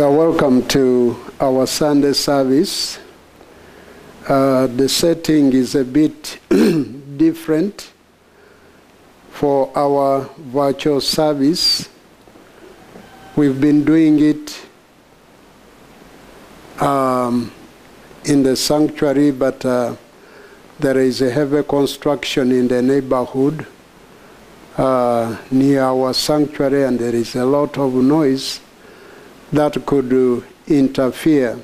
You are welcome to our Sunday service. Uh, the setting is a bit different for our virtual service. We've been doing it um, in the sanctuary, but uh, there is a heavy construction in the neighborhood uh, near our sanctuary, and there is a lot of noise that could interfere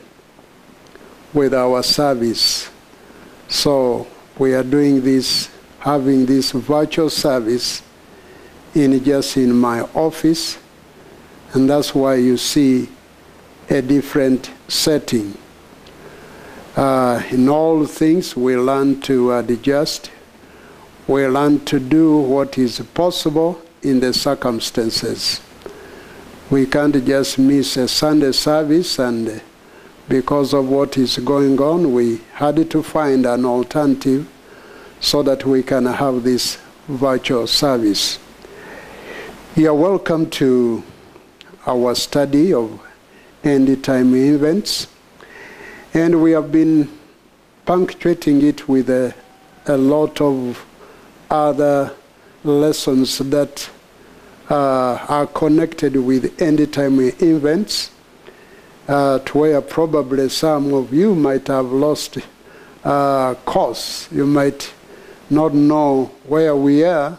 with our service. So we are doing this, having this virtual service in just in my office, and that's why you see a different setting. Uh, in all things, we learn to adjust. We learn to do what is possible in the circumstances. We can't just miss a Sunday service, and because of what is going on, we had to find an alternative so that we can have this virtual service. You are welcome to our study of end time events. And we have been punctuating it with a, a lot of other lessons that uh, are connected with end time events, uh, to where probably some of you might have lost uh, course. You might not know where we are,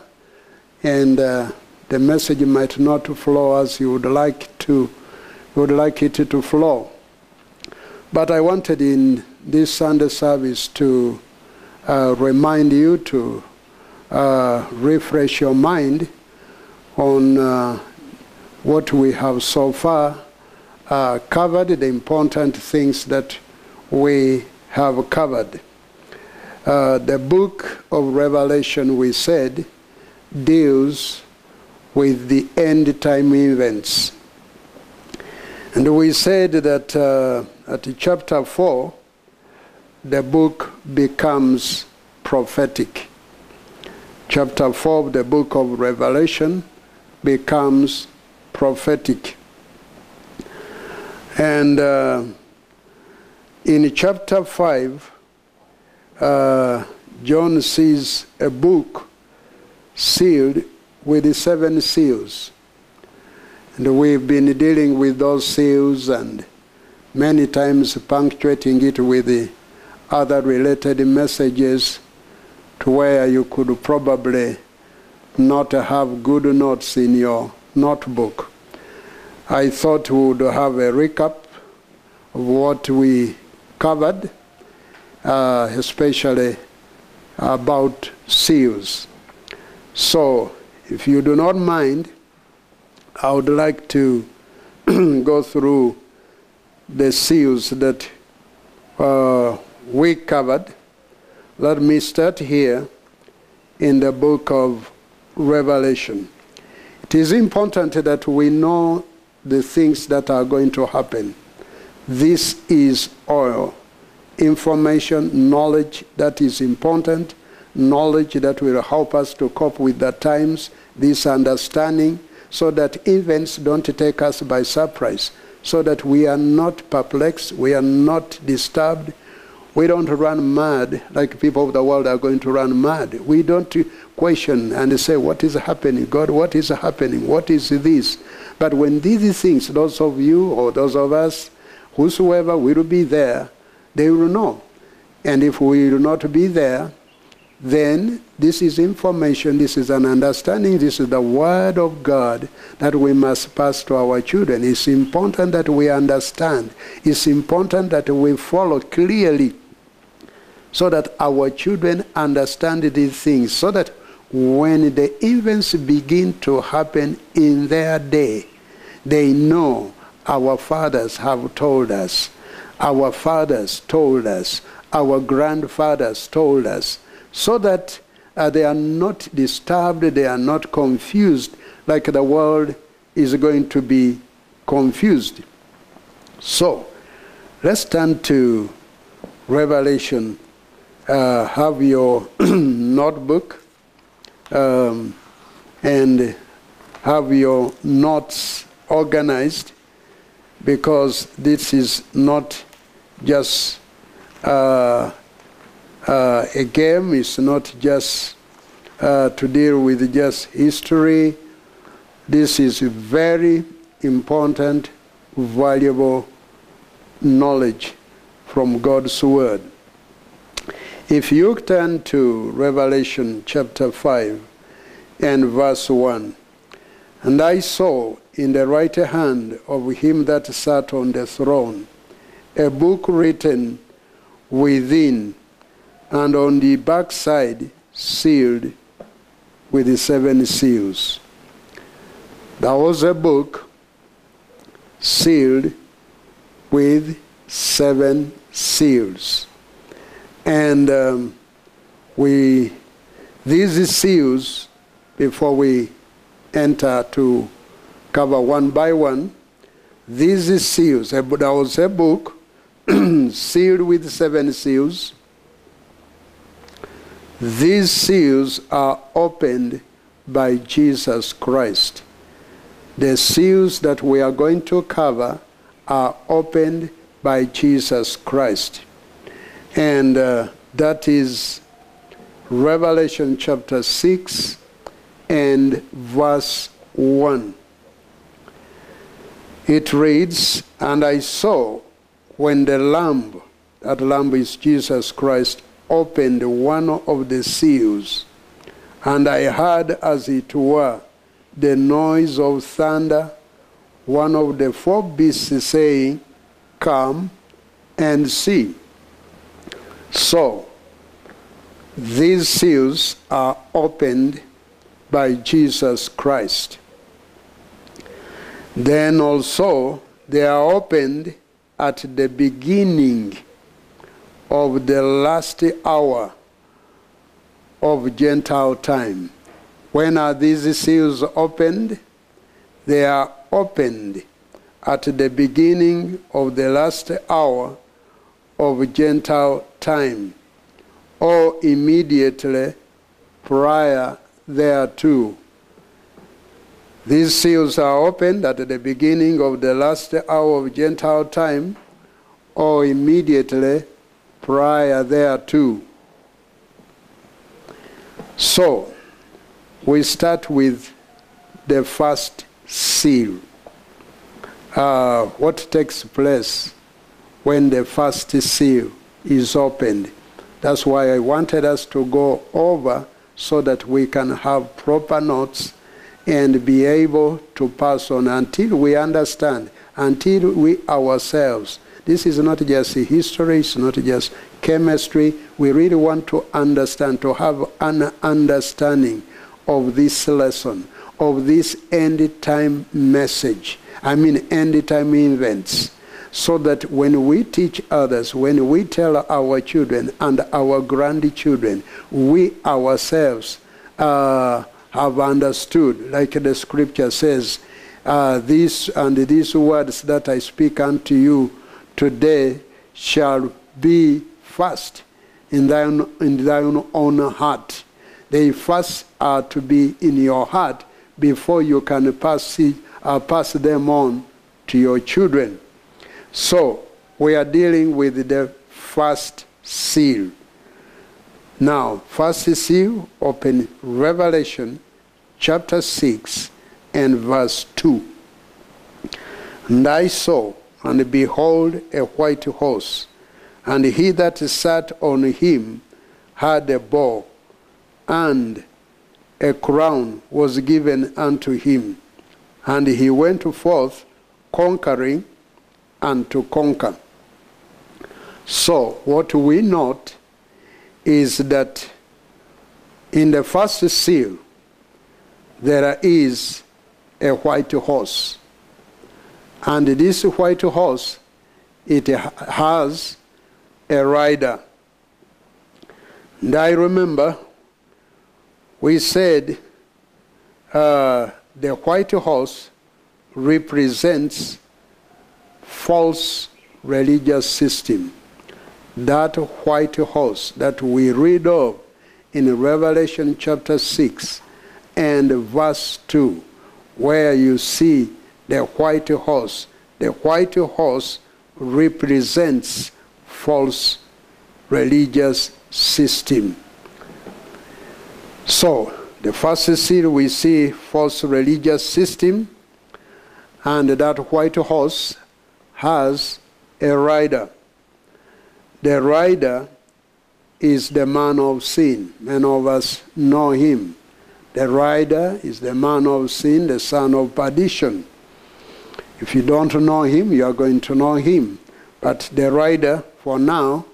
and uh, the message might not flow as you would like to, would like it to flow. But I wanted in this Sunday service to uh, remind you to uh, refresh your mind on uh, what we have so far uh, covered, the important things that we have covered. Uh, the book of Revelation, we said, deals with the end time events. And we said that uh, at chapter 4, the book becomes prophetic. Chapter 4 of the book of Revelation becomes prophetic. And uh, in chapter 5, uh, John sees a book sealed with the seven seals. And we've been dealing with those seals and many times punctuating it with the other related messages to where you could probably not have good notes in your notebook. I thought we would have a recap of what we covered, uh, especially about seals. So, if you do not mind, I would like to go through the seals that uh, we covered. Let me start here in the book of Revelation. It is important that we know the things that are going to happen. This is oil, information, knowledge that is important, knowledge that will help us to cope with the times, this understanding, so that events don't take us by surprise, so that we are not perplexed, we are not disturbed, we don't run mad like people of the world are going to run mad. We don't question and say, What is happening? God, what is happening? What is this? But when these things, those of you or those of us, whosoever will be there, they will know. And if we will not be there, then this is information, this is an understanding, this is the Word of God that we must pass to our children. It's important that we understand. It's important that we follow clearly so that our children understand these things, so that when the events begin to happen in their day, they know our fathers have told us, our fathers told us, our grandfathers told us so that uh, they are not disturbed, they are not confused, like the world is going to be confused. So, let's turn to Revelation. Uh, have your notebook um, and have your notes organized. because this is not just uh, uh, a game, it's not just uh, to deal with just history. This is very important, valuable knowledge from God's Word. If you turn to Revelation chapter 5 and verse 1, and I saw in the right hand of him that sat on the throne a book written within and on the backside sealed with the seven seals. There was a book sealed with seven seals. And um, we, these seals, before we enter to cover one by one, these seals, there was a book sealed with seven seals. These seals are opened by Jesus Christ. The seals that we are going to cover are opened by Jesus Christ. And uh, that is Revelation chapter 6 and verse 1. It reads, And I saw when the Lamb, that Lamb is Jesus Christ, opened one of the seals, and I heard as it were the noise of thunder, one of the four beasts saying, Come and see. So, these seals are opened by Jesus Christ. Then also, they are opened at the beginning of the last hour of Gentile time. When are these seals opened? They are opened at the beginning of the last hour of Gentile time, or immediately prior thereto. These seals are opened at the beginning of the last hour of Gentile time, or immediately prior thereto. So, we start with the first seal. Uh, what takes place when the first seal is opened? That's why I wanted us to go over so that we can have proper notes and be able to pass on until we understand, until we ourselves this is not just history, it's not just chemistry. We really want to understand, to have an understanding of this lesson, of this end time message. I mean, end time events. So that when we teach others, when we tell our children and our grandchildren, we ourselves uh, have understood, like the scripture says, uh, these and these words that I speak unto you today shall be first in thine, in thine own heart. They first are to be in your heart before you can pass, uh, pass them on to your children. So, we are dealing with the first seal. Now, first seal, open Revelation chapter 6 and verse 2. And I saw and behold, a white horse, and he that sat on him had a bow, and a crown was given unto him. And he went forth conquering and to conquer. So, what we note is that in the first seal, there is a white horse. And this white horse, it has a rider. And I remember we said uh, the white horse represents false religious system. That white horse that we read of in Revelation chapter 6 and verse 2, where you see the white horse the white horse represents false religious system. So, the first seal we see false religious system, and that white horse has a rider. The rider is the man of sin. Many of us know him. The rider is the man of sin, the son of perdition. If you don't know him, you are going to know him. But the rider, for now,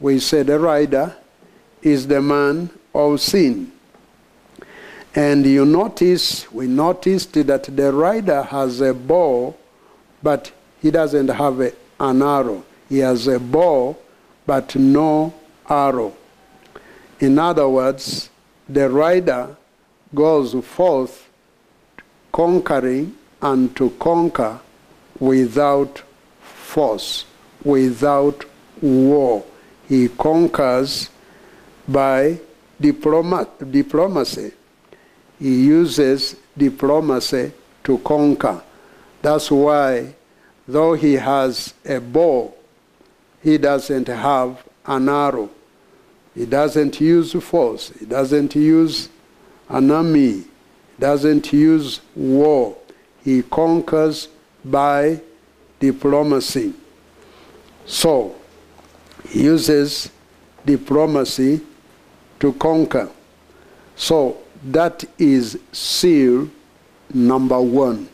we say the rider is the man of sin. And you notice, we noticed that the rider has a bow, but he doesn't have a, an arrow. He has a bow, but no arrow. In other words, the rider goes forth conquering and to conquer without force, without war. He conquers by diploma- diplomacy. He uses diplomacy to conquer. That's why, though he has a bow, he doesn't have an arrow. He doesn't use force. He doesn't use an army. He doesn't use war. He conquers by diplomacy. So, he uses diplomacy to conquer. So, that is seal number one,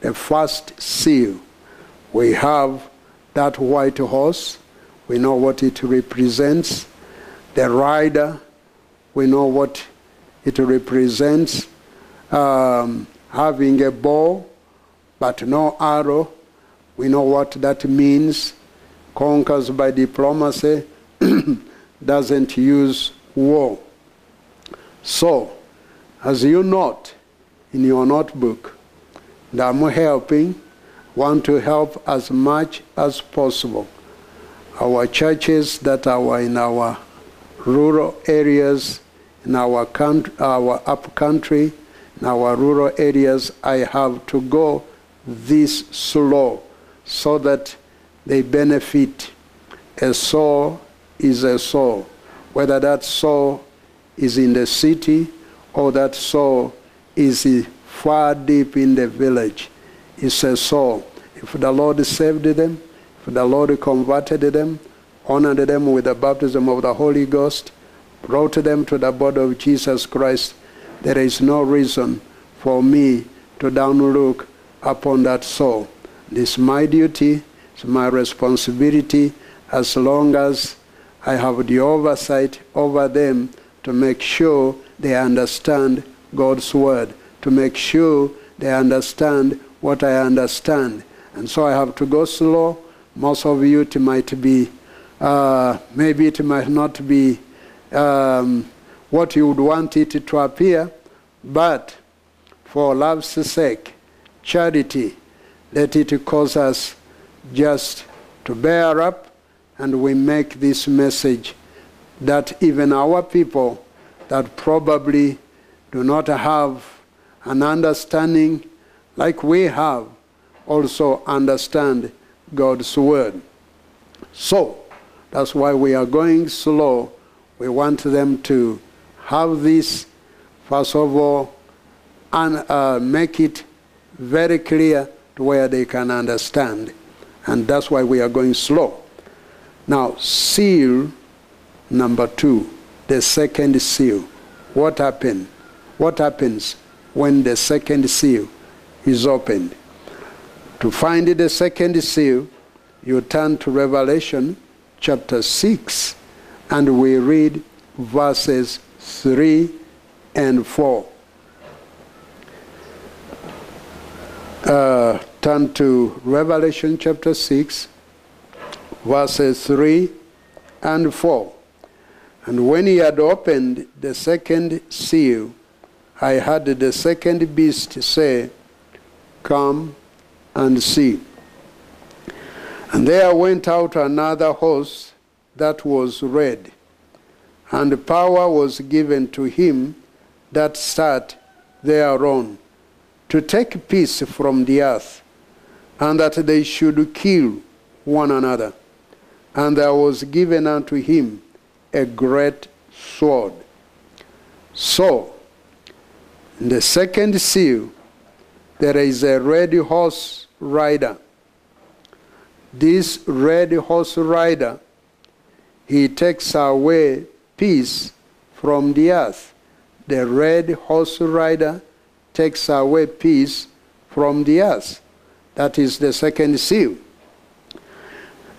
the first seal. We have that white horse, we know what it represents. The rider, we know what it represents. Um, having a bow, but no arrow, we know what that means. Conquers by diplomacy, doesn't use war. So, as you note in your notebook, that I'm helping, want to help as much as possible. Our churches that are in our rural areas, in our, country, our up country, in our rural areas, I have to go this slow so that they benefit. A soul is a soul. Whether that soul is in the city or that soul is far deep in the village, it's says, soul. If the Lord saved them, if the Lord converted them, honored them with the baptism of the Holy Ghost, brought them to the body of Jesus Christ, there is no reason for me to downlook upon that soul. It's my duty, it's my responsibility as long as I have the oversight over them to make sure they understand God's word, to make sure they understand what I understand. And so I have to go slow. Most of you, it might be, uh, maybe it might not be um, what you would want it to appear, but for love's sake, charity, let it cause us just to bear up and we make this message that even our people that probably do not have an understanding like we have also understand God's word. So, that's why we are going slow. We want them to have this, first of all, and uh, make it very clear to where they can understand. And that's why we are going slow. Now, seal number two, the second seal. What happened? What happens when the second seal is opened? To find the second seal, you turn to Revelation chapter 6 and we read verses 3 and 4. Uh, turn to Revelation chapter 6, verses 3 and 4. And when he had opened the second seal, I heard the second beast say, Come and see. And there went out another horse that was red, and power was given to him that sat thereon to take peace from the earth and that they should kill one another. And there was given unto him a great sword. So, the second seal, there is a red horse rider. This red horse rider, he takes away peace from the earth. The red horse rider takes away peace from the earth. That is the second seal.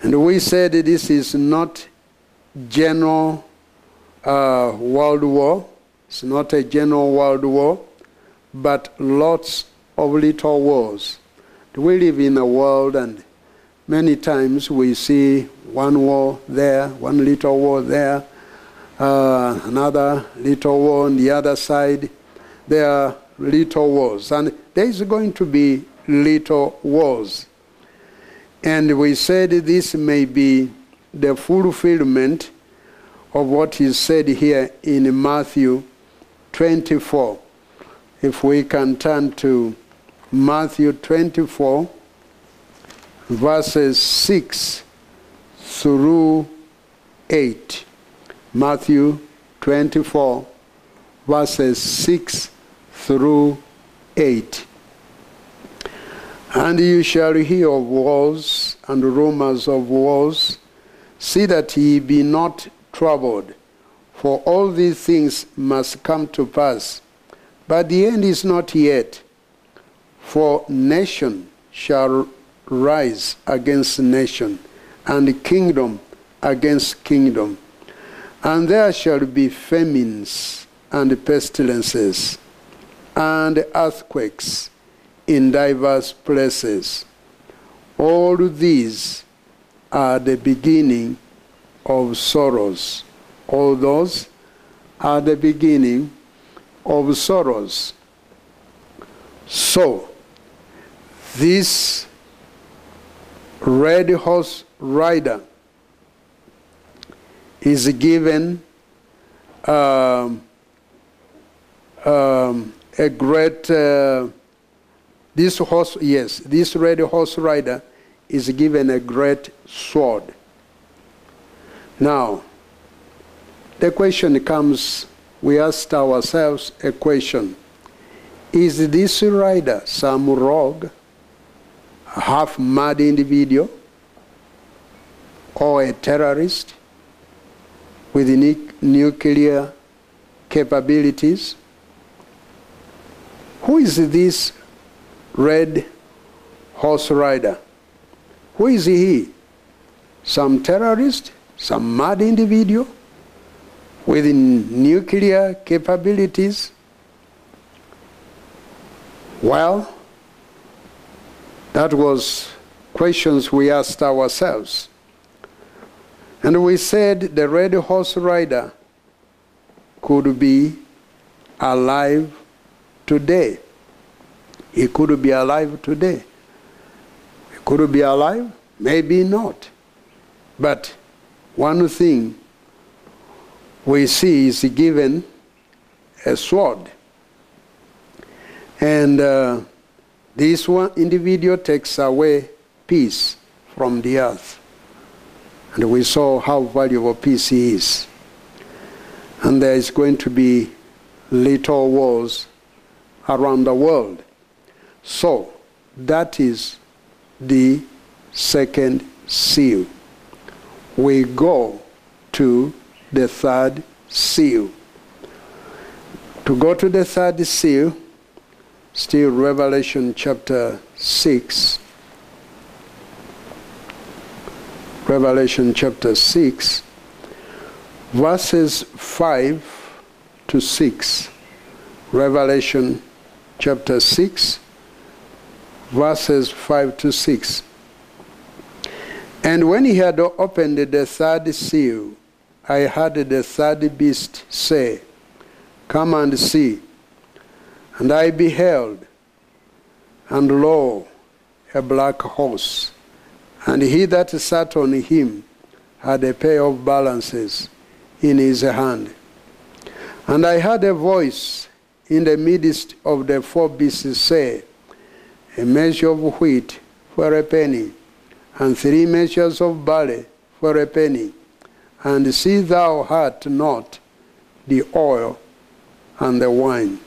And we said this is not general uh, world war. It's not a general world war, but lots of little wars. We live in a world and many times we see one war there, one little war there, uh, another little war on the other side. There are little wars. And there is going to be little wars. And we said this may be the fulfillment of what is said here in Matthew 24. If we can turn to Matthew 24, verses 6 through 8. Matthew 24, verses 6 through 8. And you shall hear of wars and rumors of wars. See that ye be not troubled, for all these things must come to pass. But the end is not yet. For nation shall rise against nation, and kingdom against kingdom. And there shall be famines and pestilences, and earthquakes in diverse places. All these are the beginning of sorrows. All those are the beginning of sorrows. So, this red horse rider is given um, um, a great uh, this horse, yes, this red horse rider is given a great sword. Now, the question comes, we asked ourselves a question. Is this rider some rogue, half mad individual, or a terrorist with nuclear capabilities? Who is this red horse rider. Who is he? Some terrorist? Some mad individual with nuclear capabilities? Well, that was questions we asked ourselves. And we said the red horse rider could be alive today. He could be alive today. He could be alive, maybe not. But one thing we see is given a sword. And uh, this one individual takes away peace from the earth. And we saw how valuable peace is. And there is going to be little wars around the world. So, that is the second seal. We go to the third seal. To go to the third seal, still Revelation chapter 6. Revelation chapter 6, verses 5 to 6. Revelation chapter 6, verses 5 to 6. And when he had opened the third seal, I heard the third beast say, Come and see. And I beheld, and lo, a black horse, and he that sat on him had a pair of balances in his hand. And I heard a voice in the midst of the four beasts say, a measure of wheat for a penny, and three measures of barley for a penny. And see thou hurt not the oil and the wine.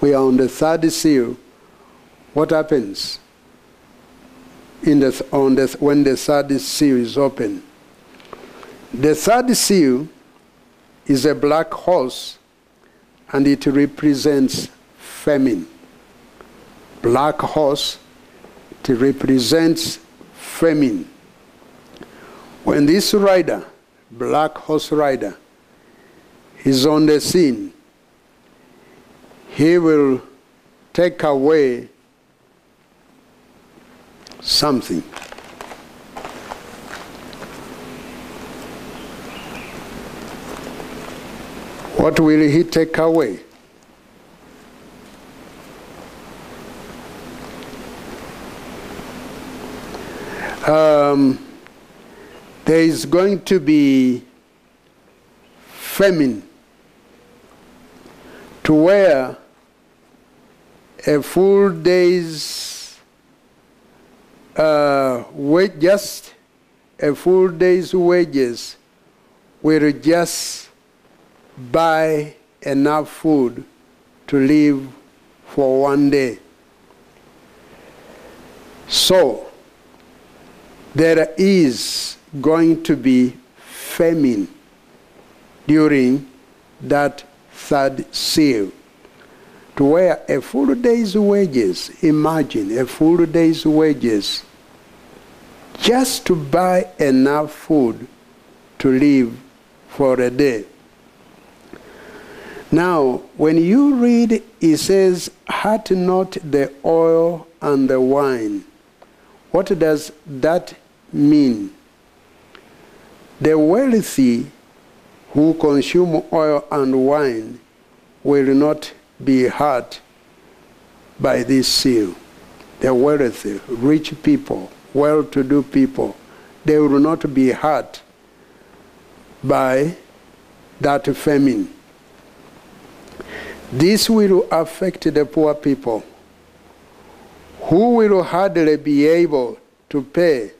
We are on the third seal. What happens in the, on the, when the third seal is open? The third seal is a black horse and it represents famine. Black horse, it represents famine. When this rider, black horse rider, is on the scene, he will take away something. What will he take away? Um, there is going to be famine to where a full day's uh, wage, just a full day's wages will just buy enough food to live for one day. So, there is going to be famine during that third seal. To where a full day's wages, imagine a full day's wages, just to buy enough food to live for a day. Now, when you read, it says, Hurt not the oil and the wine. What does that mean? The wealthy who consume oil and wine will not be hurt by this seal. The wealthy, rich people, well to do people, they will not be hurt by that famine. This will affect the poor people who will hardly be able to pay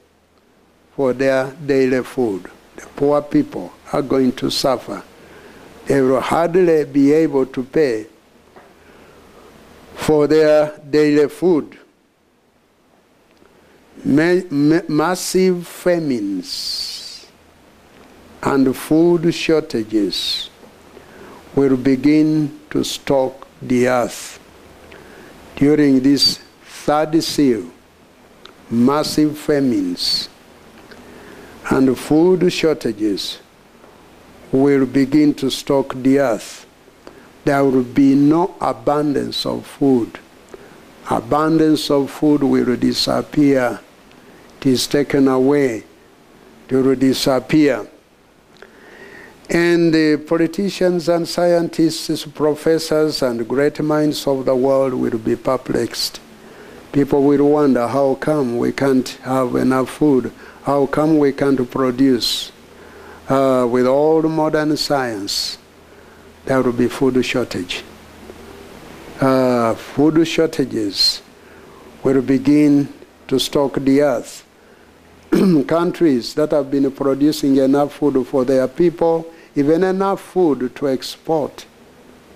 for their daily food. The poor people are going to suffer. They will hardly be able to pay for their daily food. Ma- ma- massive famines and food shortages will begin to stalk the earth during this third seal. Massive famines and food shortages will begin to stalk the earth. There will be no abundance of food. Abundance of food will disappear. It is taken away. It will disappear. And the politicians and scientists, professors, and great minds of the world will be perplexed. People will wonder how come we can't have enough food? How come we can't produce? Uh, with all modern science, there will be food shortage. Uh, food shortages will begin to stalk the earth. Countries that have been producing enough food for their people, even enough food to export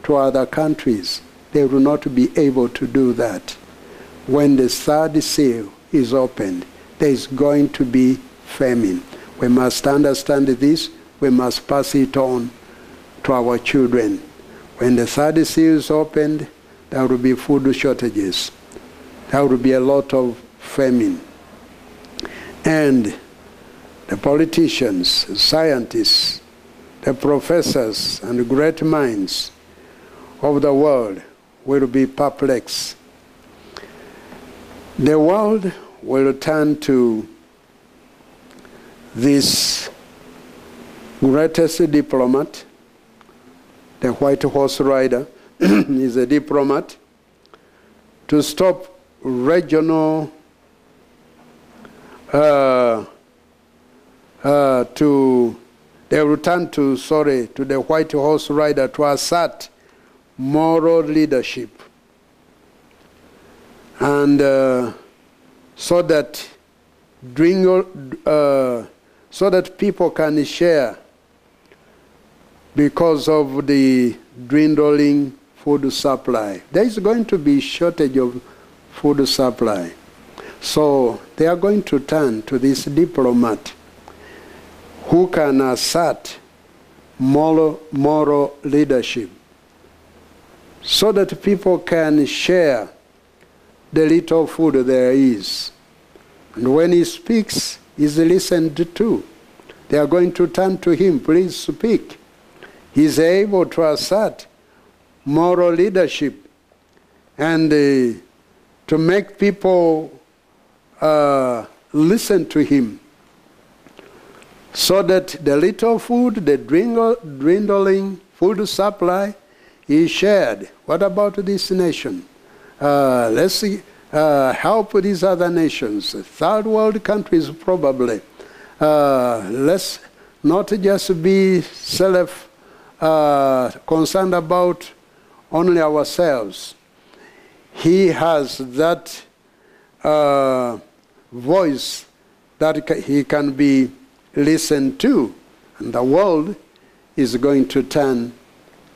to other countries, they will not be able to do that. When the third seal is opened, there is going to be famine. We must understand this. We must pass it on to our children. When the third seal is opened, there will be food shortages. There will be a lot of famine. And the politicians, scientists, the professors, and great minds of the world will be perplexed. The world will turn to this greatest diplomat, the white horse rider, is a diplomat, to stop regional, uh, uh, to, they will turn to, sorry, to the white horse rider to assert moral leadership. And uh, so that uh, so that people can share because of the dwindling food supply. There is going to be shortage of food supply. So they are going to turn to this diplomat who can assert moral, moral leadership so that people can share the little food there is. And when he speaks, he's listened to. They are going to turn to him, please speak. He's able to assert moral leadership and uh, to make people uh, listen to him so that the little food, the dwindling food supply is shared. What about this nation? Uh, let's see, uh, help these other nations, third world countries probably. Uh, let's not just be self concerned about only ourselves. He has that uh, voice that he can be listened to, and the world is going to turn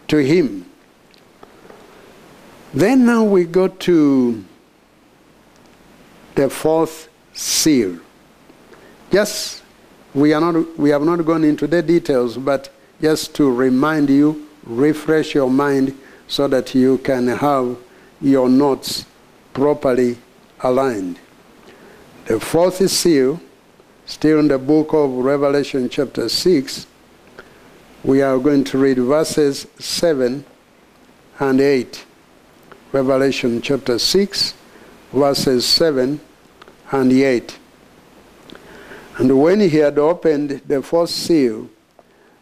to him. Then now we go to the fourth seal. Yes, we are not we have not gone into the details, but just to remind you, refresh your mind so that you can have your notes properly aligned. The fourth seal, still in the book of Revelation, chapter 6, we are going to read verses 7 and 8. Revelation chapter 6, verses 7 and 8. And when he had opened the fourth seal,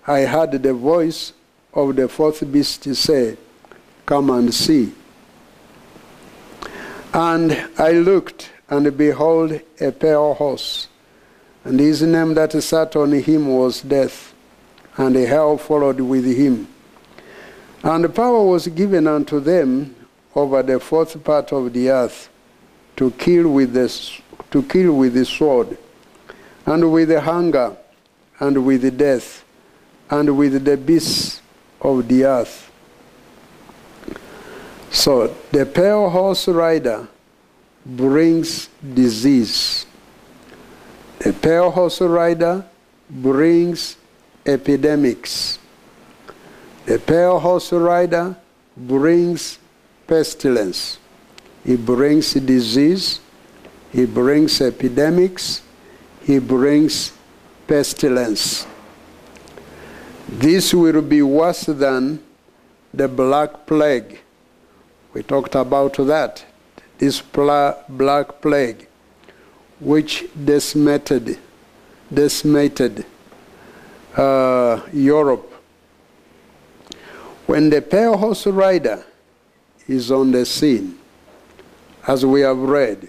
I heard the voice of the fourth beast say, Come and see. And I looked, and behold, a pale horse. And his name that sat on him was Death, and hell followed with him. And power was given unto them over the fourth part of the earth to kill with the, to kill with the sword, and with the hunger, and with the death, and with the beasts of the earth so the pale horse rider brings disease. The pale horse rider brings epidemics. The pale horse rider brings pestilence. He brings disease. He brings epidemics. He brings pestilence. This will be worse than the Black Plague we talked about that, this black plague, which decimated, decimated uh, Europe. When the pale horse rider is on the scene, as we have read,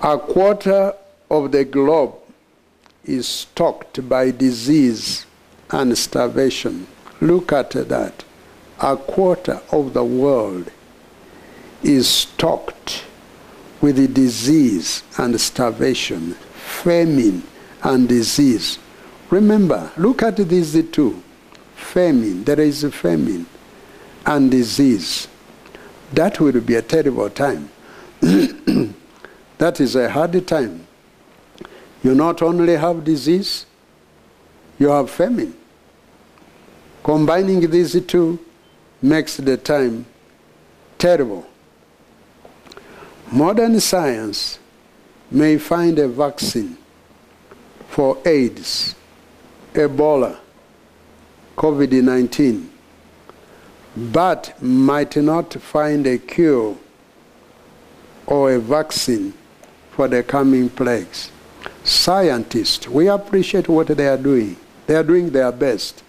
a quarter of the globe is stalked by disease and starvation. Look at that a quarter of the world is stocked with disease and starvation, famine and disease. Remember, look at these two. Famine, there is famine and disease. That will be a terrible time. that is a hard time. You not only have disease, you have famine. Combining these two, makes the time terrible. Modern science may find a vaccine for AIDS, Ebola, COVID 19, but might not find a cure or a vaccine for the coming plagues. Scientists, we appreciate what they are doing. They are doing their best.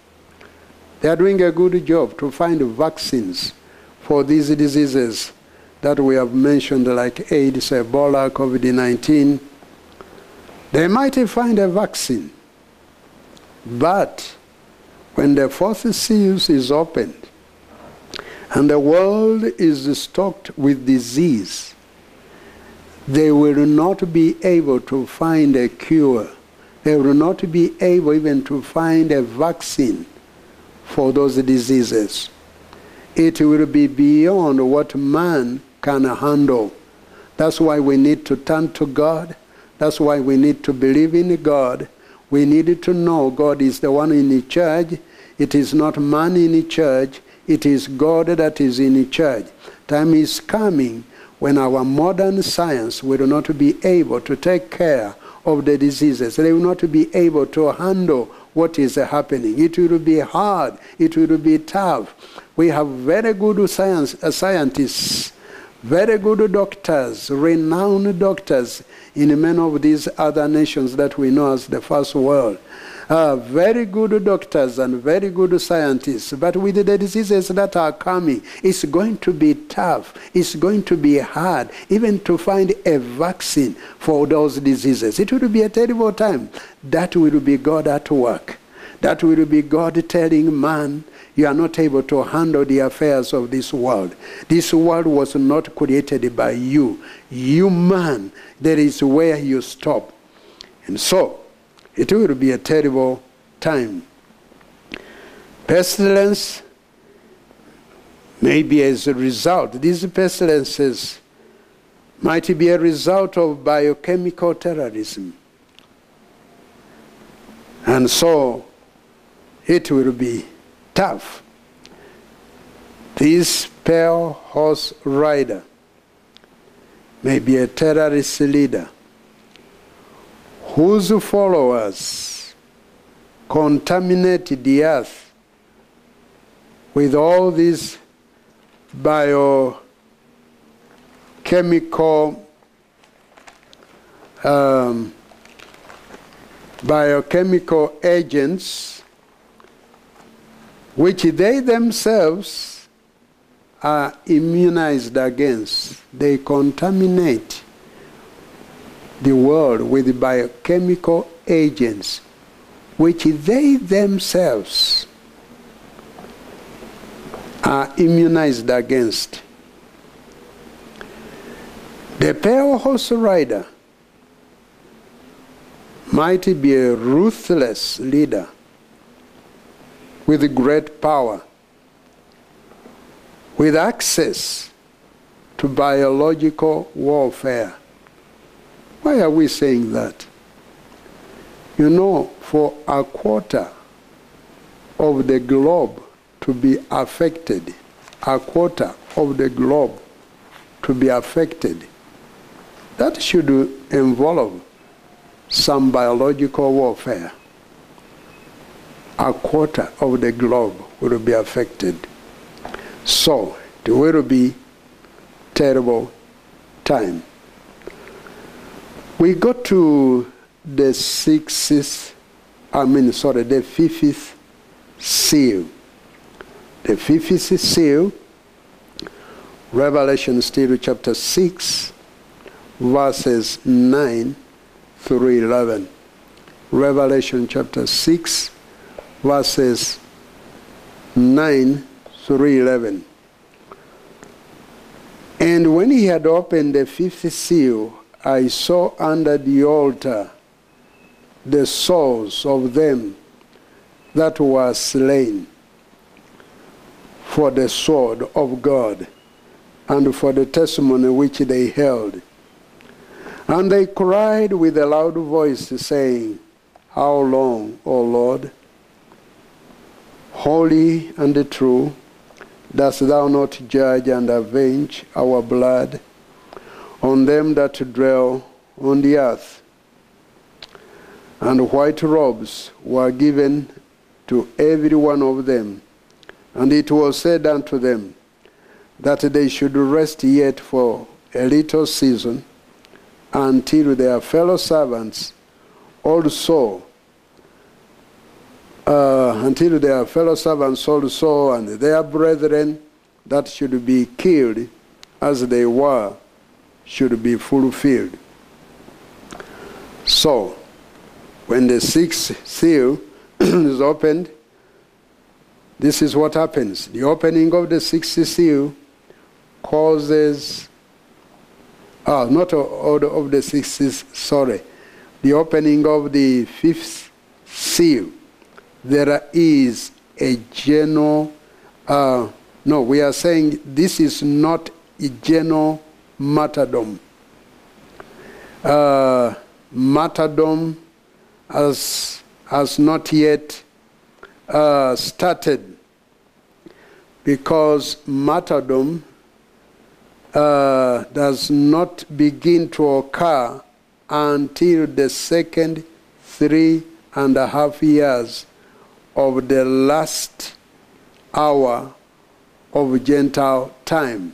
They are doing a good job to find vaccines for these diseases that we have mentioned, like AIDS, Ebola, COVID 19. They might find a vaccine. But when the fourth seal is opened and the world is stocked with disease they will not be able to find a cure. They will not be able even to find a vaccine for those diseases. It will be beyond what man can handle. That's why we need to turn to God. That's why we need to believe in God. We need to know God is the one in charge. It is not man in charge. It is God that is in charge. Time is coming when our modern science will not be able to take care of the diseases. They will not be able to handle what is happening. It will be hard. It will be tough. We have very good science, uh, scientists, very good doctors, renowned doctors in many of these other nations that we know as the first world uh, very good doctors and very good scientists, but with the diseases that are coming, it's going to be tough. It's going to be hard, even to find a vaccine for those diseases. It will be a terrible time. That will be God at work. That will be God telling man, you are not able to handle the affairs of this world. This world was not created by you. You, man, there is where you stop. And so, it will be a terrible time. Pestilence may be as a result, these pestilences might be a result of biochemical terrorism. And so it will be tough. This pale horse rider may be a terrorist leader whose followers contaminate the earth with all these biochemical um, biochemical agents which they themselves are immunized against. They contaminate the world with biochemical agents which they themselves are immunized against. The pale horse rider might be a ruthless leader with great power, with access to biological warfare. Why are we saying that? You know, for a quarter of the globe to be affected, a quarter of the globe to be affected, that should involve some biological warfare. A quarter of the globe will be affected. So, it will be terrible time. We go to the sixth, I mean, sorry, the fifth seal. The fifth seal, Revelation still chapter 6, verses 9 through 11. Revelation chapter 6, verses 9 through 11. And when he had opened the fifth seal, I saw under the altar the souls of them that were slain for the sword of God and for the testimony which they held. And they cried with a loud voice, saying, How long, O Lord, holy and true, dost thou not judge and avenge our blood? On them that dwell on the earth. And white robes were given to every one of them. And it was said unto them that they should rest yet for a little season until their fellow servants also uh, until their fellow servants also and their brethren that should be killed as they were should be fulfilled. So, when the sixth seal is opened, this is what happens. The opening of the sixth seal causes ah, not of, of the sixth, sorry, the opening of the fifth seal, there is a general, uh, no, we are saying this is not a general martyrdom. Uh, martyrdom has, has not yet uh, started because martyrdom uh, does not begin to occur until the second three and a half years of the last hour of Gentile time.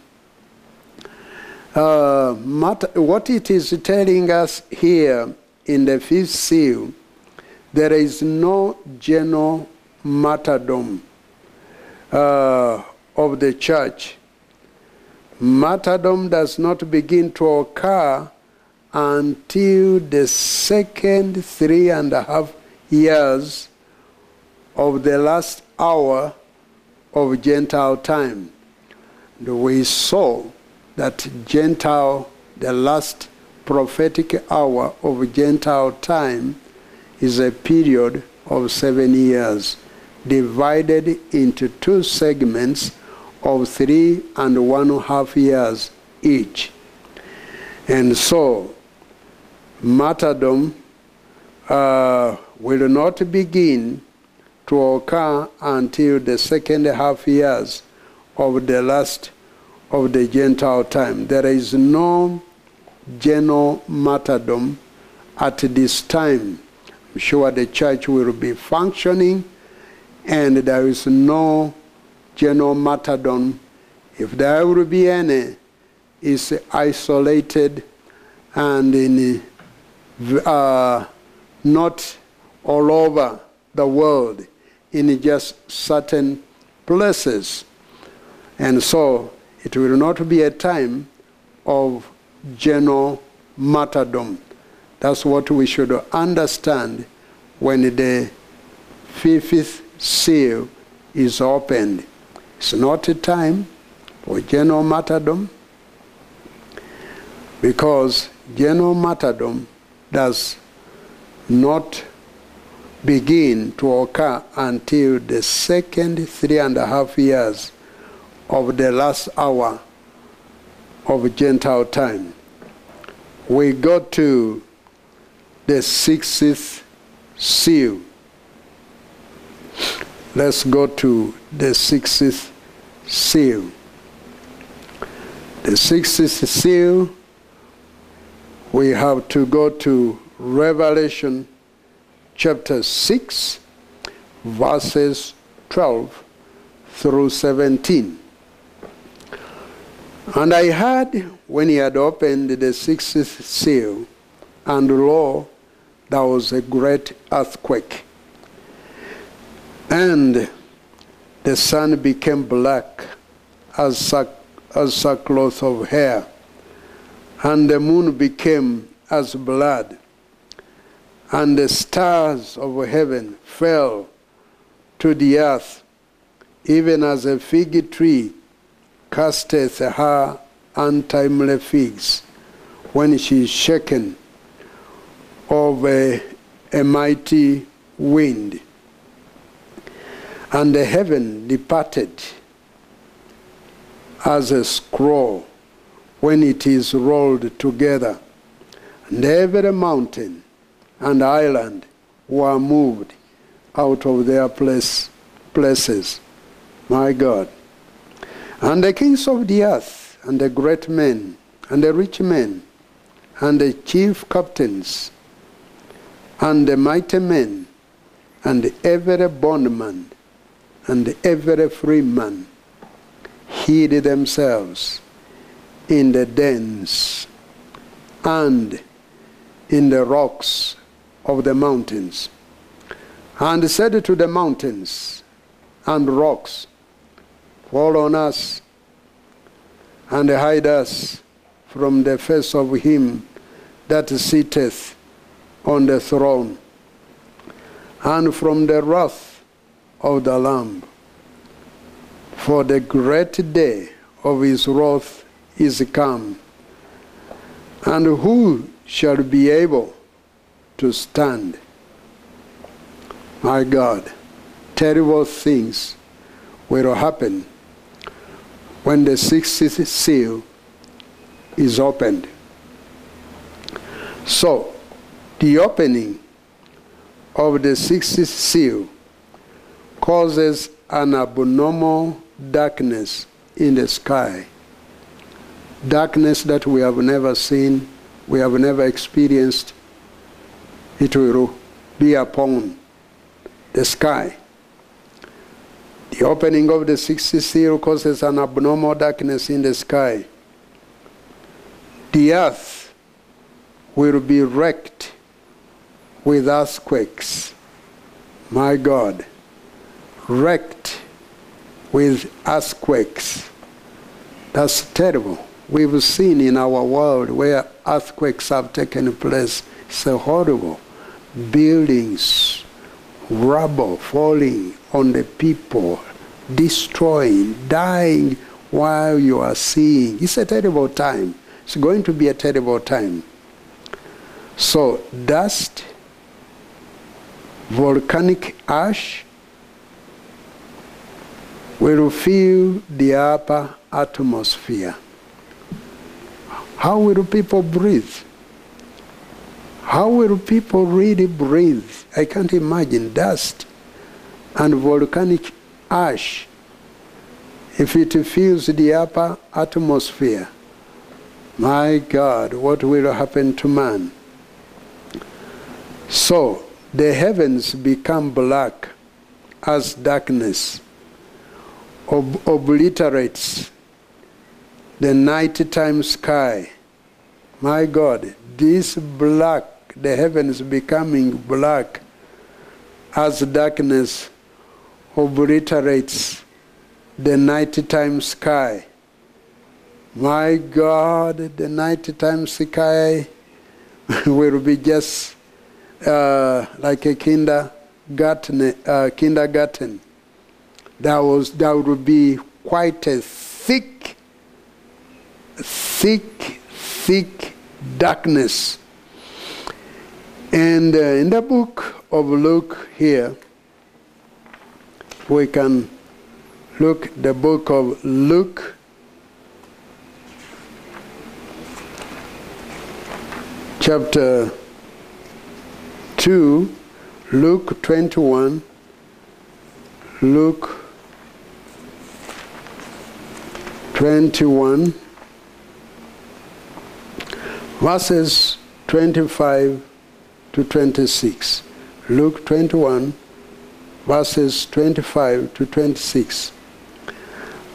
Uh, what it is telling us here in the fifth seal, there is no general martyrdom uh, of the church. Martyrdom does not begin to occur until the second three and a half years of the last hour of Gentile time. We saw that Gentile, the last prophetic hour of Gentile time, is a period of seven years, divided into two segments of three and one and a half years each. And so, martyrdom uh, will not begin to occur until the second half years of the last of the Gentile time. There is no general martyrdom at this time. I'm sure the church will be functioning and there is no general martyrdom. If there will be any, it's isolated and in, uh, not all over the world in just certain places. And so it will not be a time of general martyrdom. That's what we should understand when the fifth seal is opened. It's not a time for general martyrdom because general martyrdom does not begin to occur until the second three and a half years of the last hour of Gentile time. We go to the sixth seal. Let's go to the sixth seal. The sixth seal, we have to go to Revelation chapter 6, verses 12 through 17. And I heard when he had opened the sixth seal, and lo, there was a great earthquake. And the sun became black as, sack, as sackcloth of hair, and the moon became as blood and the stars of heaven fell to the earth, even as a fig tree casteth her untimely figs when she is shaken of a, a mighty wind. And the heaven departed as a scroll when it is rolled together, and every mountain and island were moved out of their place, places. My God. And the kings of the earth, and the great men, and the rich men, and the chief captains, and the mighty men, and every bondman, and every free man, hid themselves in the dens and in the rocks of the mountains, and said to the mountains and rocks, Fall on us and hide us from the face of him that sitteth on the throne, and from the wrath of the Lamb. For the great day of his wrath is come, And who shall be able to stand? My God, terrible things will happen when the sixth seal is opened. So, the opening of the sixth seal causes an abnormal darkness in the sky. Darkness that we have never seen, we have never experienced. It will be upon the sky. The opening of the sixth seal causes an abnormal darkness in the sky. The earth will be wrecked with earthquakes. My God, wrecked with earthquakes. That's terrible. We've seen in our world where earthquakes have taken place. It's horrible. Buildings, rubble falling on the people, destroying, dying while you are seeing. It's a terrible time. It's going to be a terrible time. So, dust, volcanic ash will fill the upper atmosphere. How will people breathe? How will people really breathe? I can't imagine dust and volcanic ash if it fills the upper atmosphere. My God, what will happen to man? So the heavens become black as darkness ob- obliterates the nighttime sky. My God, this black, the heavens becoming black as darkness obliterates the nighttime sky. My God, the nighttime sky will be just uh, like a kindergarten. Uh, kindergarten. There was there would be quite a thick, thick, thick darkness. And uh, in the book of Luke here, we can look the book of Luke. Chapter 2 Luke 21 Luke 21 verses 25 to 26 Luke 21 verses 25 to 26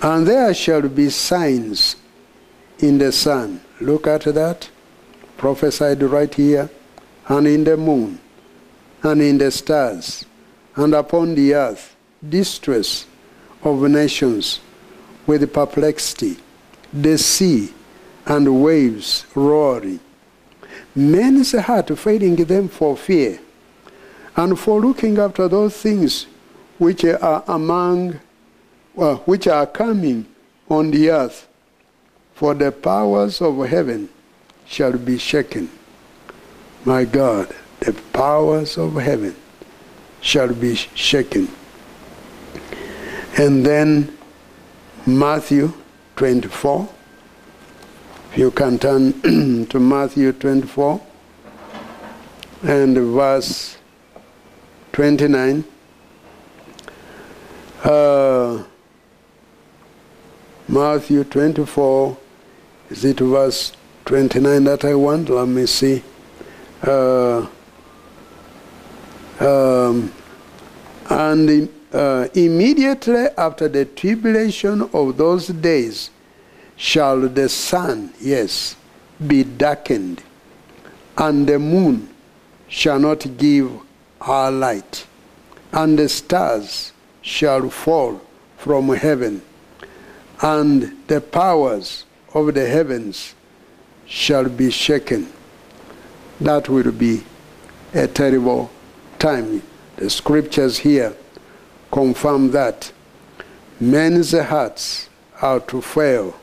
and there shall be signs in the sun. Look at that. Prophesied right here. And in the moon. And in the stars. And upon the earth. Distress of nations with perplexity. The sea and waves roaring. Men's heart failing them for fear. And for looking after those things which are among well, which are coming on the earth, for the powers of heaven shall be shaken. My God, the powers of heaven shall be shaken. And then Matthew 24. If you can turn to Matthew 24 and verse 29. Uh, Matthew 24, is it verse 29 that I want? Let me see. Uh, um, and uh, immediately after the tribulation of those days shall the sun, yes, be darkened, and the moon shall not give her light, and the stars shall fall from heaven and the powers of the heavens shall be shaken. That will be a terrible time. The scriptures here confirm that men's hearts are to fail,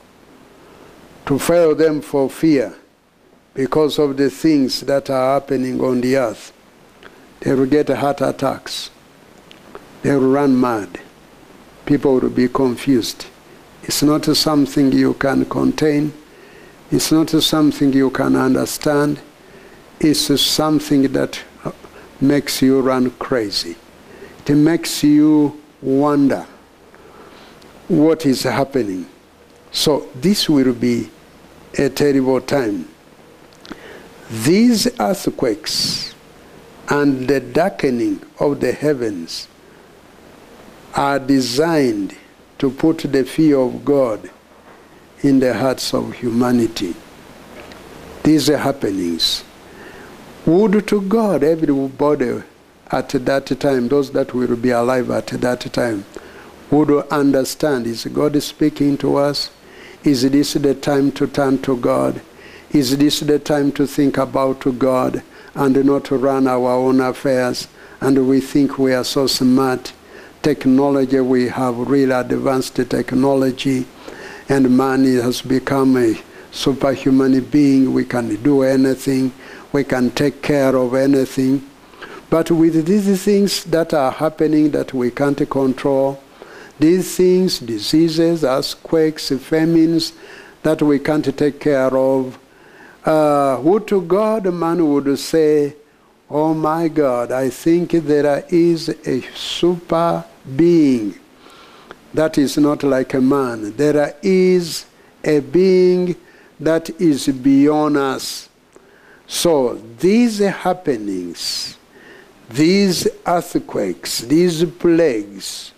to fail them for fear, because of the things that are happening on the earth. They will get heart attacks. They will run mad. People will be confused. It's not something you can contain. It's not something you can understand. It's something that makes you run crazy. It makes you wonder what is happening. So this will be a terrible time. These earthquakes and the darkening of the heavens are designed to put the fear of God in the hearts of humanity. These happenings. Would to God everybody at that time, those that will be alive at that time, would understand is God speaking to us? Is this the time to turn to God? Is this the time to think about God and not to run our own affairs? And we think we are so smart. Technology, we have really advanced technology, and man has become a superhuman being. We can do anything, we can take care of anything. But with these things that are happening that we can't control, these things, diseases, earthquakes, famines that we can't take care of, uh, would to God man would say, Oh my God, I think there is a super being that is not like a man. There is a being that is beyond us. So these happenings, these earthquakes, these plagues,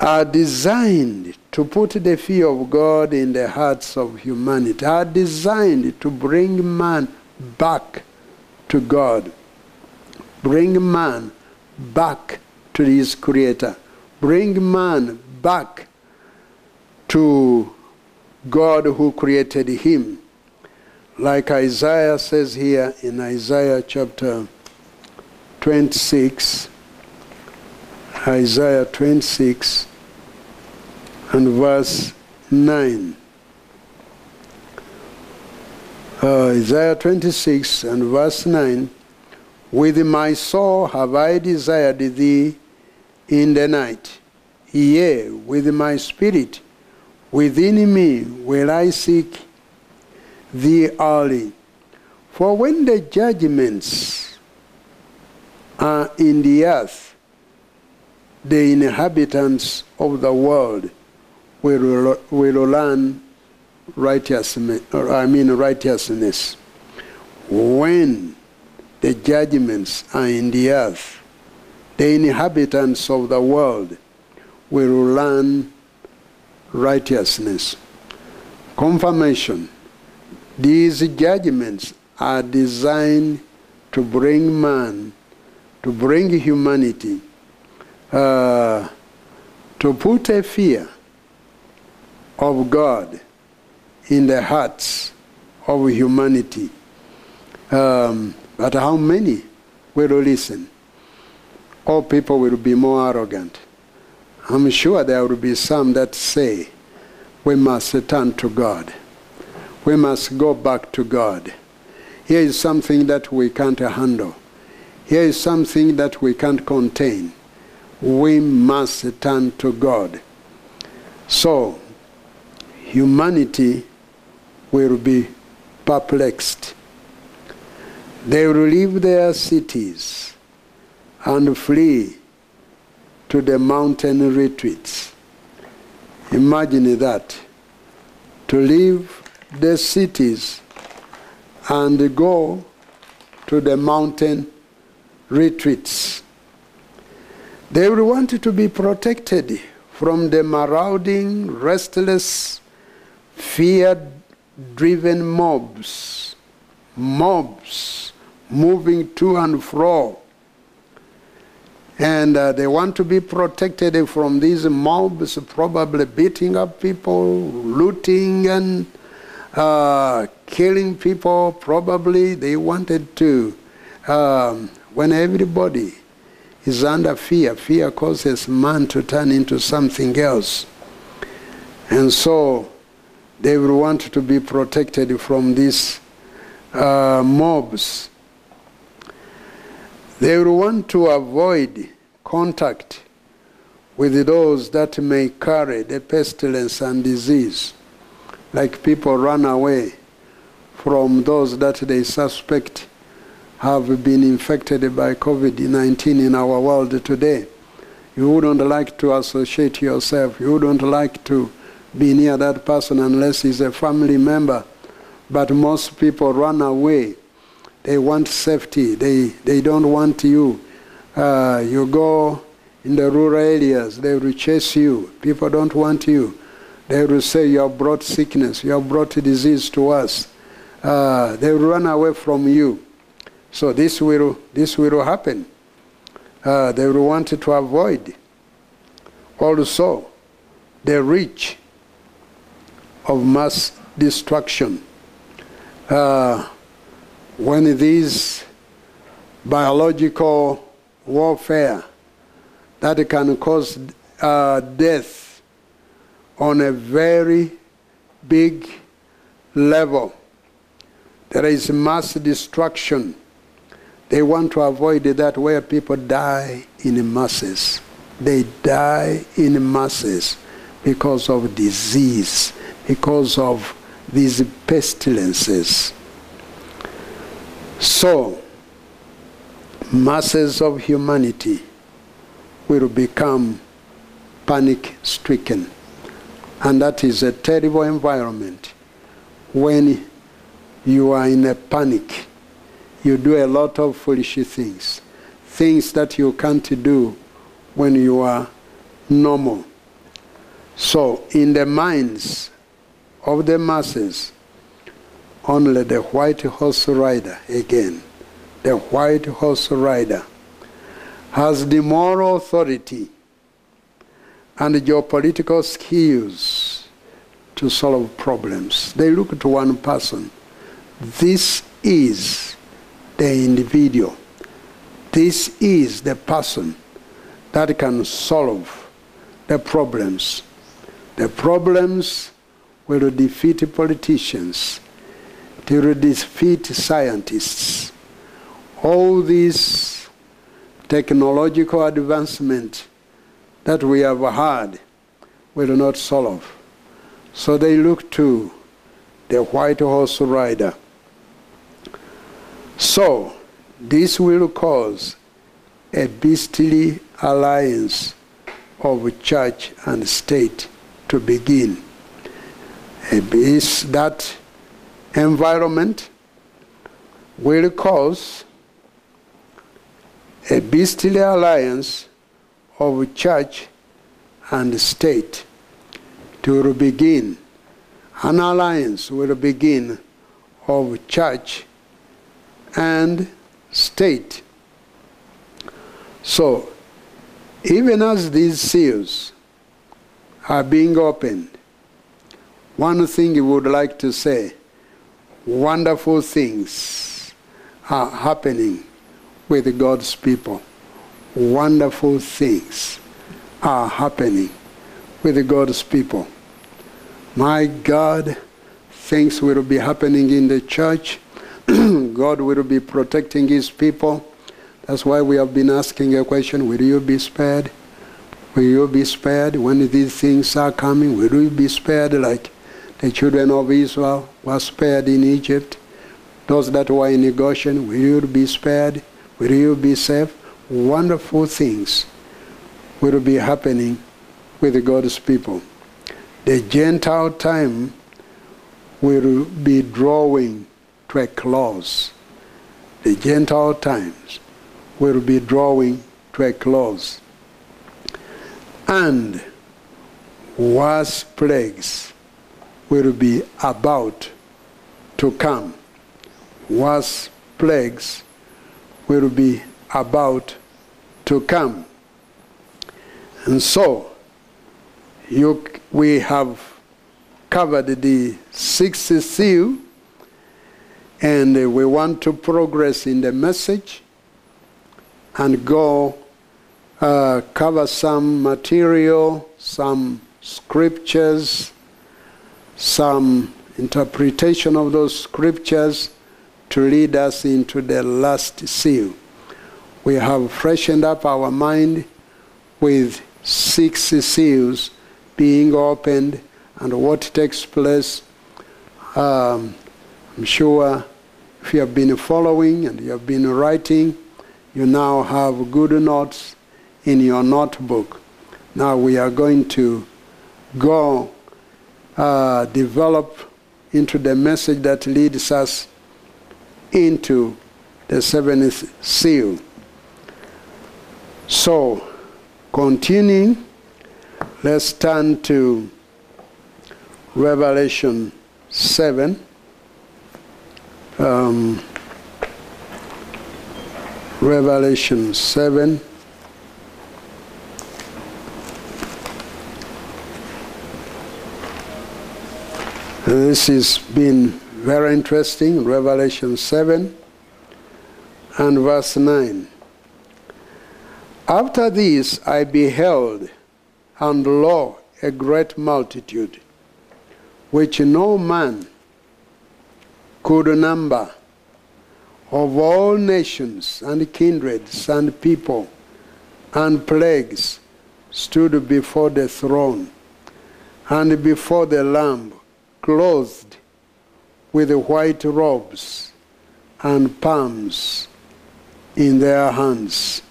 are designed to put the fear of God in the hearts of humanity, are designed to bring man back to God, bring man back to his creator, bring man back to God who created him. Like Isaiah says here in Isaiah chapter 26, Isaiah 26 and verse 9. Uh, Isaiah 26 and verse 9 With my soul have I desired thee in the night, yea, with my spirit within me will I seek thee early. For when the judgments are in the earth, the inhabitants of the world will, will learn righteousness, I mean righteousness. When the judgments are in the earth, the inhabitants of the world will learn righteousness. Confirmation. These judgments are designed to bring man, to bring humanity, uh, to put a fear of God in the hearts of humanity. Um, but how many will listen? All people will be more arrogant. I'm sure there will be some that say, we must turn to God. We must go back to God. Here is something that we can't handle. Here is something that we can't contain. We must turn to God. So, humanity will be perplexed. They will leave their cities and flee to the mountain retreats. Imagine that. To leave the cities and go to the mountain retreats. They will want to be protected from the marauding, restless, fear driven mobs, mobs moving to and fro. And uh, they want to be protected from these mobs, probably beating up people, looting and uh, killing people. Probably they wanted to, um, when everybody is under fear, fear causes man to turn into something else. And so they will want to be protected from these uh, mobs. They will want to avoid contact with those that may carry the pestilence and disease, like people run away from those that they suspect have been infected by COVID 19 in our world today. You wouldn't like to associate yourself, you wouldn't like to be near that person unless he's a family member. But most people run away. They want safety, they, they don't want you. Uh, you go in the rural areas, they will chase you. People don't want you. They will say, You have brought sickness, you have brought disease to us. Uh, they will run away from you. So this will, this will happen. Uh, they will want to avoid. Also, the reach of mass destruction. Uh, when these biological warfare that can cause uh, death on a very big level. There is mass destruction. They want to avoid that where people die in masses. They die in masses because of disease, because of these pestilences. So, masses of humanity will become panic stricken. And that is a terrible environment. When you are in a panic, you do a lot of foolish things, things that you can't do when you are normal. So, in the minds of the masses, only the white horse rider, again, the white horse rider has the moral authority and geopolitical skills to solve problems. They look to one person. This is the individual. This is the person that can solve the problems. The problems will defeat politicians, they will defeat scientists. All these technological advancement that we have had will not solve. So they look to the white horse rider. So this will cause a beastly alliance of church and state to begin. Is that environment will cause a beastly alliance of church and state to begin. An alliance will begin of church and state. So, even as these seals are being opened, one thing you would like to say wonderful things are happening with God's people. Wonderful things are happening with God's people. My God, things will be happening in the church. God will be protecting his people. That's why we have been asking a question Will you be spared? Will you be spared when these things are coming? Will you be spared like the children of Israel were spared in Egypt? Those that were in Goshen, will you be spared? Will you be safe? Wonderful things will be happening with God's people. The Gentile time will be drawing to a close. The Gentile times will be drawing to a close. And worse plagues will be about to come. Worse plagues will be about to come. And so, you, we have covered the sixth seal, and we want to progress in the message and go uh, cover some material, some scriptures, some interpretation of those scriptures to lead us into the last seal. We have freshened up our mind with six seals being opened and what takes place. Um, I'm sure if you have been following and you have been writing, you now have good notes in your notebook. Now we are going to go uh, develop into the message that leads us into the seventh seal. So, continuing, let's turn to Revelation 7. Um, Revelation 7. This has been very interesting. Revelation 7 and verse 9. After this I beheld, and lo, a great multitude, which no man could number, of all nations and kindreds and people and plagues, stood before the throne and before the Lamb clothed with white robes and palms in their hands.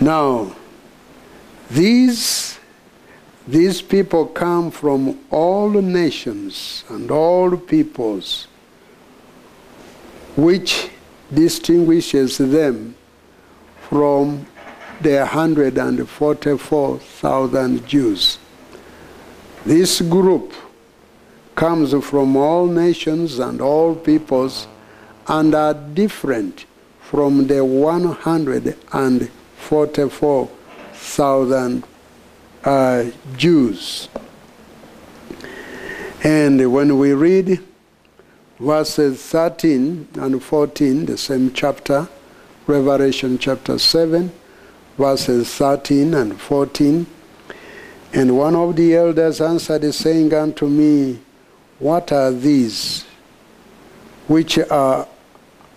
Now, these, these people come from all nations and all peoples, which distinguishes them from the 144,000 Jews. This group comes from all nations and all peoples and are different from the 144,000 uh, Jews. And when we read verses 13 and 14, the same chapter, Revelation chapter 7, verses 13 and 14, and one of the elders answered, saying unto me, What are these which are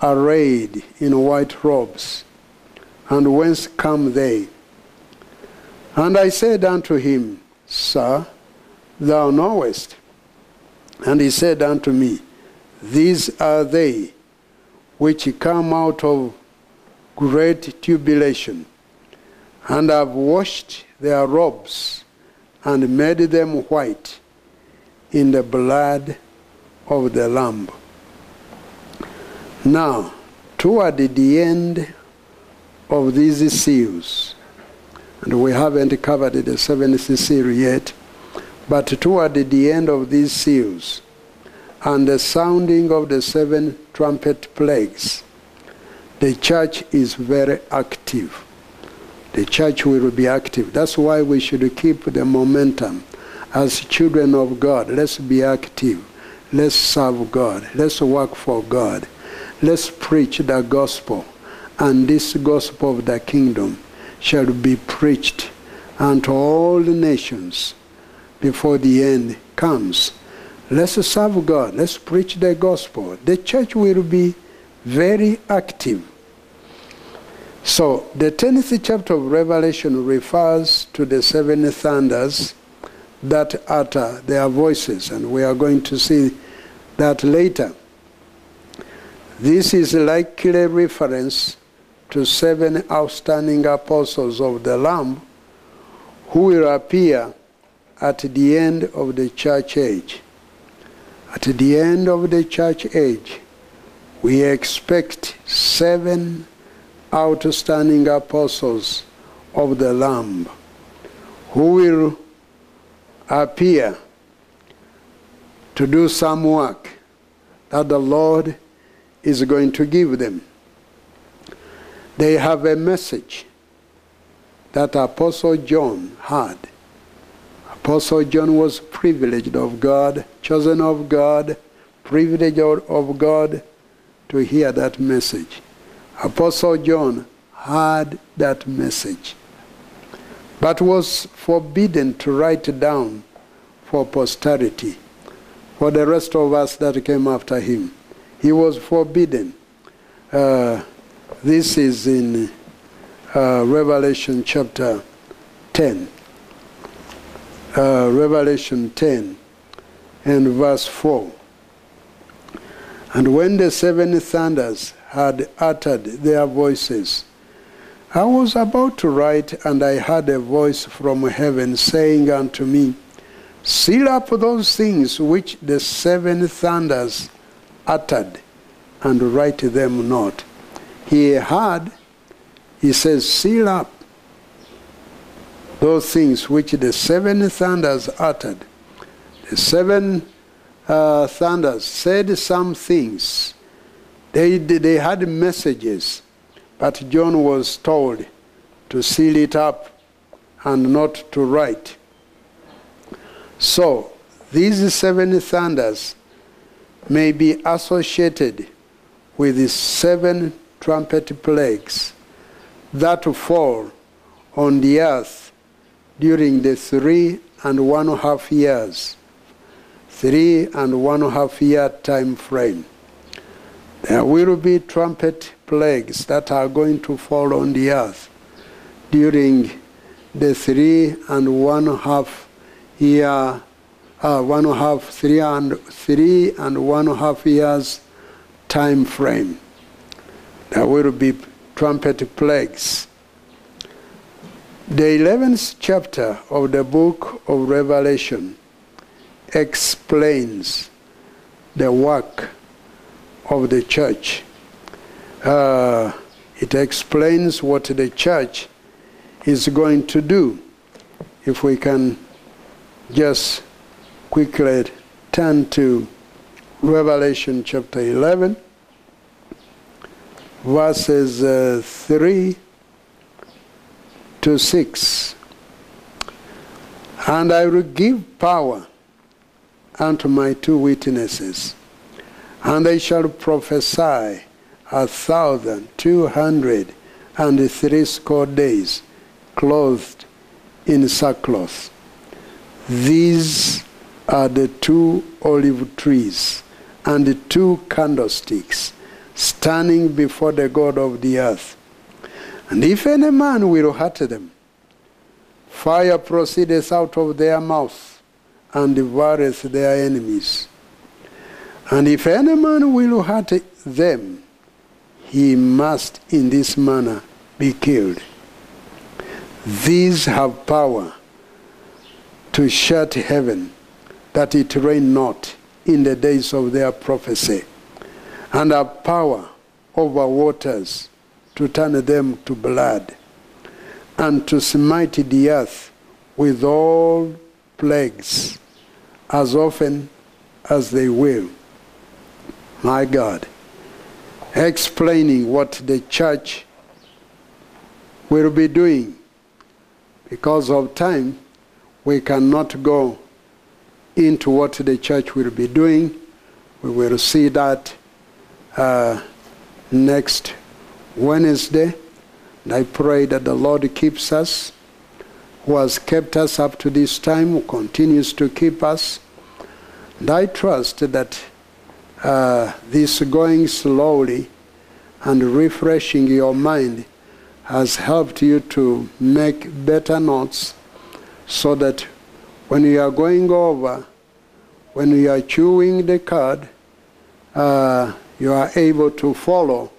arrayed in white robes? And whence come they? And I said unto him, Sir, thou knowest. And he said unto me, These are they which come out of great tribulation, and have washed their robes and made them white in the blood of the Lamb. Now, toward the end of these seals, and we haven't covered the seventh seal yet, but toward the end of these seals, and the sounding of the seven trumpet plagues, the church is very active the church will be active. That's why we should keep the momentum. As children of God, let's be active. Let's serve God. Let's work for God. Let's preach the gospel. And this gospel of the kingdom shall be preached unto all the nations before the end comes. Let's serve God. Let's preach the gospel. The church will be very active. So the 10th chapter of Revelation refers to the seven thunders that utter their voices, and we are going to see that later. This is likely a reference to seven outstanding apostles of the Lamb who will appear at the end of the church age. At the end of the church age, we expect seven outstanding apostles of the Lamb who will appear to do some work that the Lord is going to give them. They have a message that Apostle John had. Apostle John was privileged of God, chosen of God, privileged of God to hear that message. Apostle John had that message, but was forbidden to write down for posterity for the rest of us that came after him. He was forbidden. Uh, this is in uh, Revelation chapter 10. Uh, Revelation 10 and verse 4. And when the seven thunders had uttered their voices, I was about to write, and I heard a voice from heaven saying unto me, Seal up those things which the seven thunders uttered, and write them not. He heard, he says, Seal up those things which the seven thunders uttered. The seven uh, thunders said some things. They, they had messages, but John was told to seal it up and not to write. So, these seven thunders may be associated with the seven trumpet plagues that fall on the earth during the three and one half years, three and one half year time frame. There will be trumpet plagues that are going to fall on the earth during the three and one half year, uh, one half, three and three and one half years time frame. There will be trumpet plagues. The 11th chapter of the book of Revelation explains the work of the church. Uh, it explains what the church is going to do. If we can just quickly turn to Revelation chapter 11, verses uh, 3 to 6. And I will give power unto my two witnesses, and they shall prophesy a thousand two hundred and threescore days, clothed in sackcloth. These are the two olive trees and the two candlesticks standing before the God of the earth. And if any man will hurt them, fire proceedeth out of their mouth and devoureth their enemies. And if any man will hurt them, he must in this manner be killed. These have power to shut heaven, that it rain not in the days of their prophecy, and have power over waters to turn them to blood, and to smite the earth with all plagues as often as they will. My God, explaining what the church will be doing because of time we cannot go into what the church will be doing. We will see that uh, next Wednesday. And I pray that the Lord keeps us, who has kept us up to this time, who continues to keep us. And I trust that uh, this going slowly and refreshing your mind has helped you to make better notes so that when you are going over, when you are chewing the card, uh, you are able to follow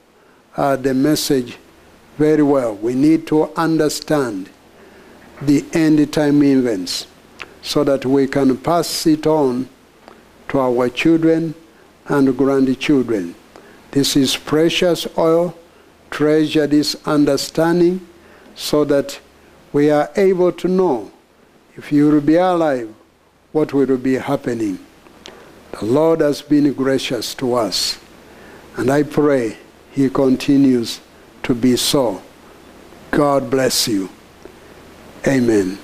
uh, the message very well. We need to understand the end time events so that we can pass it on to our children and grandchildren. This is precious oil. Treasure this understanding so that we are able to know if you will be alive, what will be happening? The Lord has been gracious to us, and I pray He continues to be so. God bless you. Amen.